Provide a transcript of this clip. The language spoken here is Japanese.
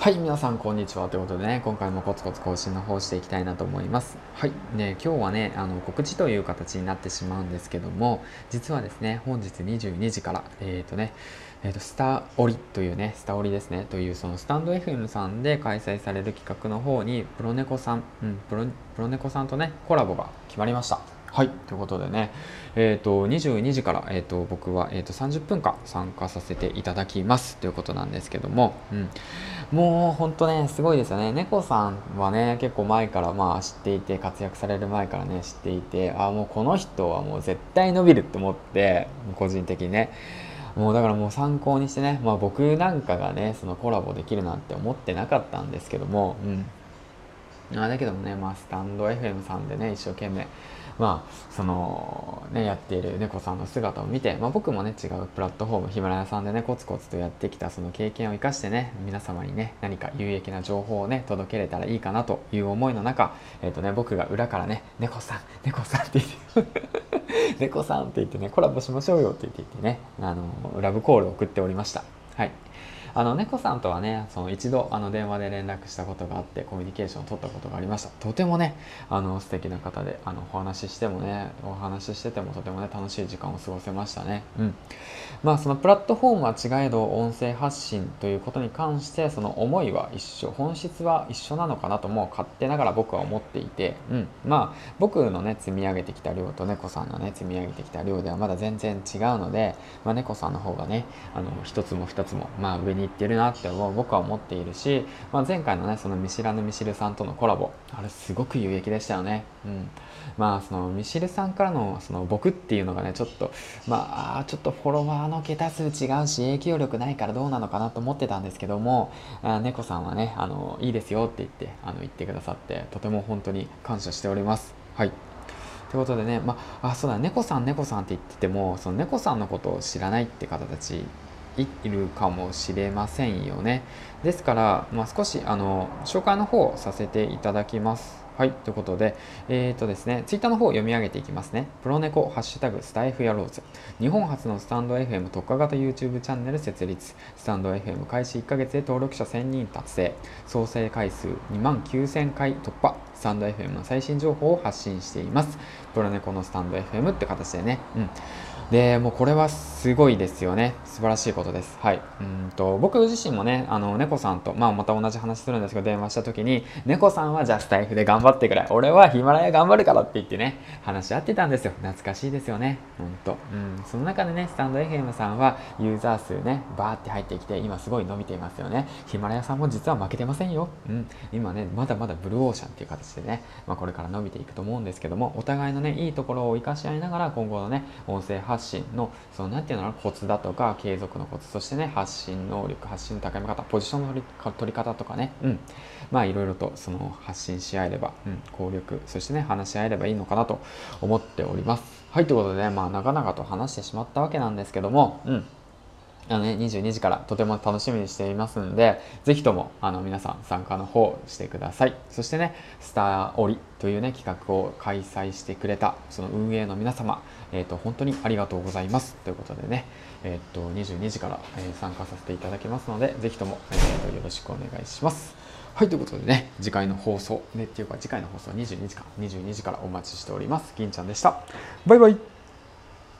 はい皆さんこんにちはということでね今回もコツコツ更新の方していきたいなと思いますはいね今日はねあの告知という形になってしまうんですけども実はですね本日22時からえっ、ー、とねえーと、スタオリというね、スタオリですね、というそのスタンド FM さんで開催される企画の方に、プロネコさん、うん、プロネコさんとね、コラボが決まりました。はい、ということでね、えっ、ー、と、22時から、えっ、ー、と、僕は、えっ、ー、と、30分間参加させていただきますということなんですけども、うん、もう本当ね、すごいですよね。猫さんはね、結構前からまあ知っていて、活躍される前からね、知っていて、あ、もうこの人はもう絶対伸びるって思って、個人的にね、もうだからもう参考にしてね、まあ僕なんかがね、そのコラボできるなんて思ってなかったんですけども、うん。あだけどもね、まあスタンド FM さんでね、一生懸命、まあそのねやっている猫さんの姿を見て、まあ、僕もね違うプラットフォームヒマラヤさんでねコツコツとやってきたその経験を生かしてね皆様にね何か有益な情報をね届けれたらいいかなという思いの中、えーとね、僕が裏からね「猫さん猫さん」って言って 猫さんって言ってねコラボしましょうよって言って言ってねあのラブコールを送っておりました。はい。あの猫さんとはねその一度あの電話で連絡したことがあってコミュニケーションを取ったことがありました。とてもねあの素敵な方であのお話ししてもねお話ししててもとてもね楽しい時間を過ごせましたね。うん。まあそのプラットフォームは違えど音声発信ということに関してその思いは一緒本質は一緒なのかなともう勝手ながら僕は思っていてうん。まあ僕のね積み上げてきた量と猫さんのね積み上げてきた量ではまだ全然違うので、まあ、猫さんの方がねあの一つも二つもまあ上にに行ってるなって僕は思っているし、まあ、前回のねその見知らぬミシルさんとのコラボあれすごく有益でしたよね。うんまあそのミシルさんからのその僕っていうのがねちょっとまあちょっとフォロワーの桁数違うし影響力ないからどうなのかなと思ってたんですけどもあ猫さんはねあのいいですよって言ってあの言ってくださってとても本当に感謝しております。はいということでね、まあ、あ、そうだ、猫さん、猫さんって言ってても、その猫さんのことを知らないって方たちいるかもしれませんよね。ですから、まあ、少しあの紹介の方をさせていただきます。はい、ということで、えっ、ー、とですね、ツイッターの方を読み上げていきますね。プロネコ、ハッシュタグ、スタイフやローズ。日本初のスタンド FM 特化型 YouTube チャンネル設立。スタンド FM 開始1ヶ月で登録者1000人達成。総生回数2万9000回突破。スタンド FM の最新情報を発信しています。プロネコのスタンド FM って形でね。うん。で、もうこれはすごいですよね。素晴らしいことです。はい。うんと、僕自身もね、あの、猫さんと、まあまた同じ話するんですけど、電話した時に、猫さんはじゃあスタイフで頑張ってくれ。俺はヒマラヤ頑張るからって言ってね、話し合ってたんですよ。懐かしいですよね。ほんと。うん。その中でね、スタンド FM さんはユーザー数ね、バーって入ってきて、今すごい伸びていますよね。ヒマラヤさんも実は負けてませんよ。うん。今ね、まだまだブルーオーシャンっていう形でね、まあこれから伸びていくと思うんですけども、お互いのね、いいところを活かし合いながら、今後のね、音声発信信の、その、なんていうのコツだとか、継続のコツ、そしてね、発信能力、発信の高め方、ポジションの取り方とかね、うん。まあ、いろいろと、その、発信し合えれば、うん、効力、そしてね、話し合えればいいのかなと思っております。はい、ということでね、まあ、長々と話してしまったわけなんですけども、うん。あのね、22時からとても楽しみにしていますので、ぜひともあの皆さん参加の方してください。そしてね、スターオリというね、企画を開催してくれた、その運営の皆様、えっ、ー、と、本当にありがとうございます。ということでね、えっ、ー、と、22時から、え、参加させていただきますので、ぜひとも、えーと、よろしくお願いします。はい、ということでね、次回の放送、ね、っていうか次回の放送は22時か、22時からお待ちしております。銀ちゃんでした。バイバイ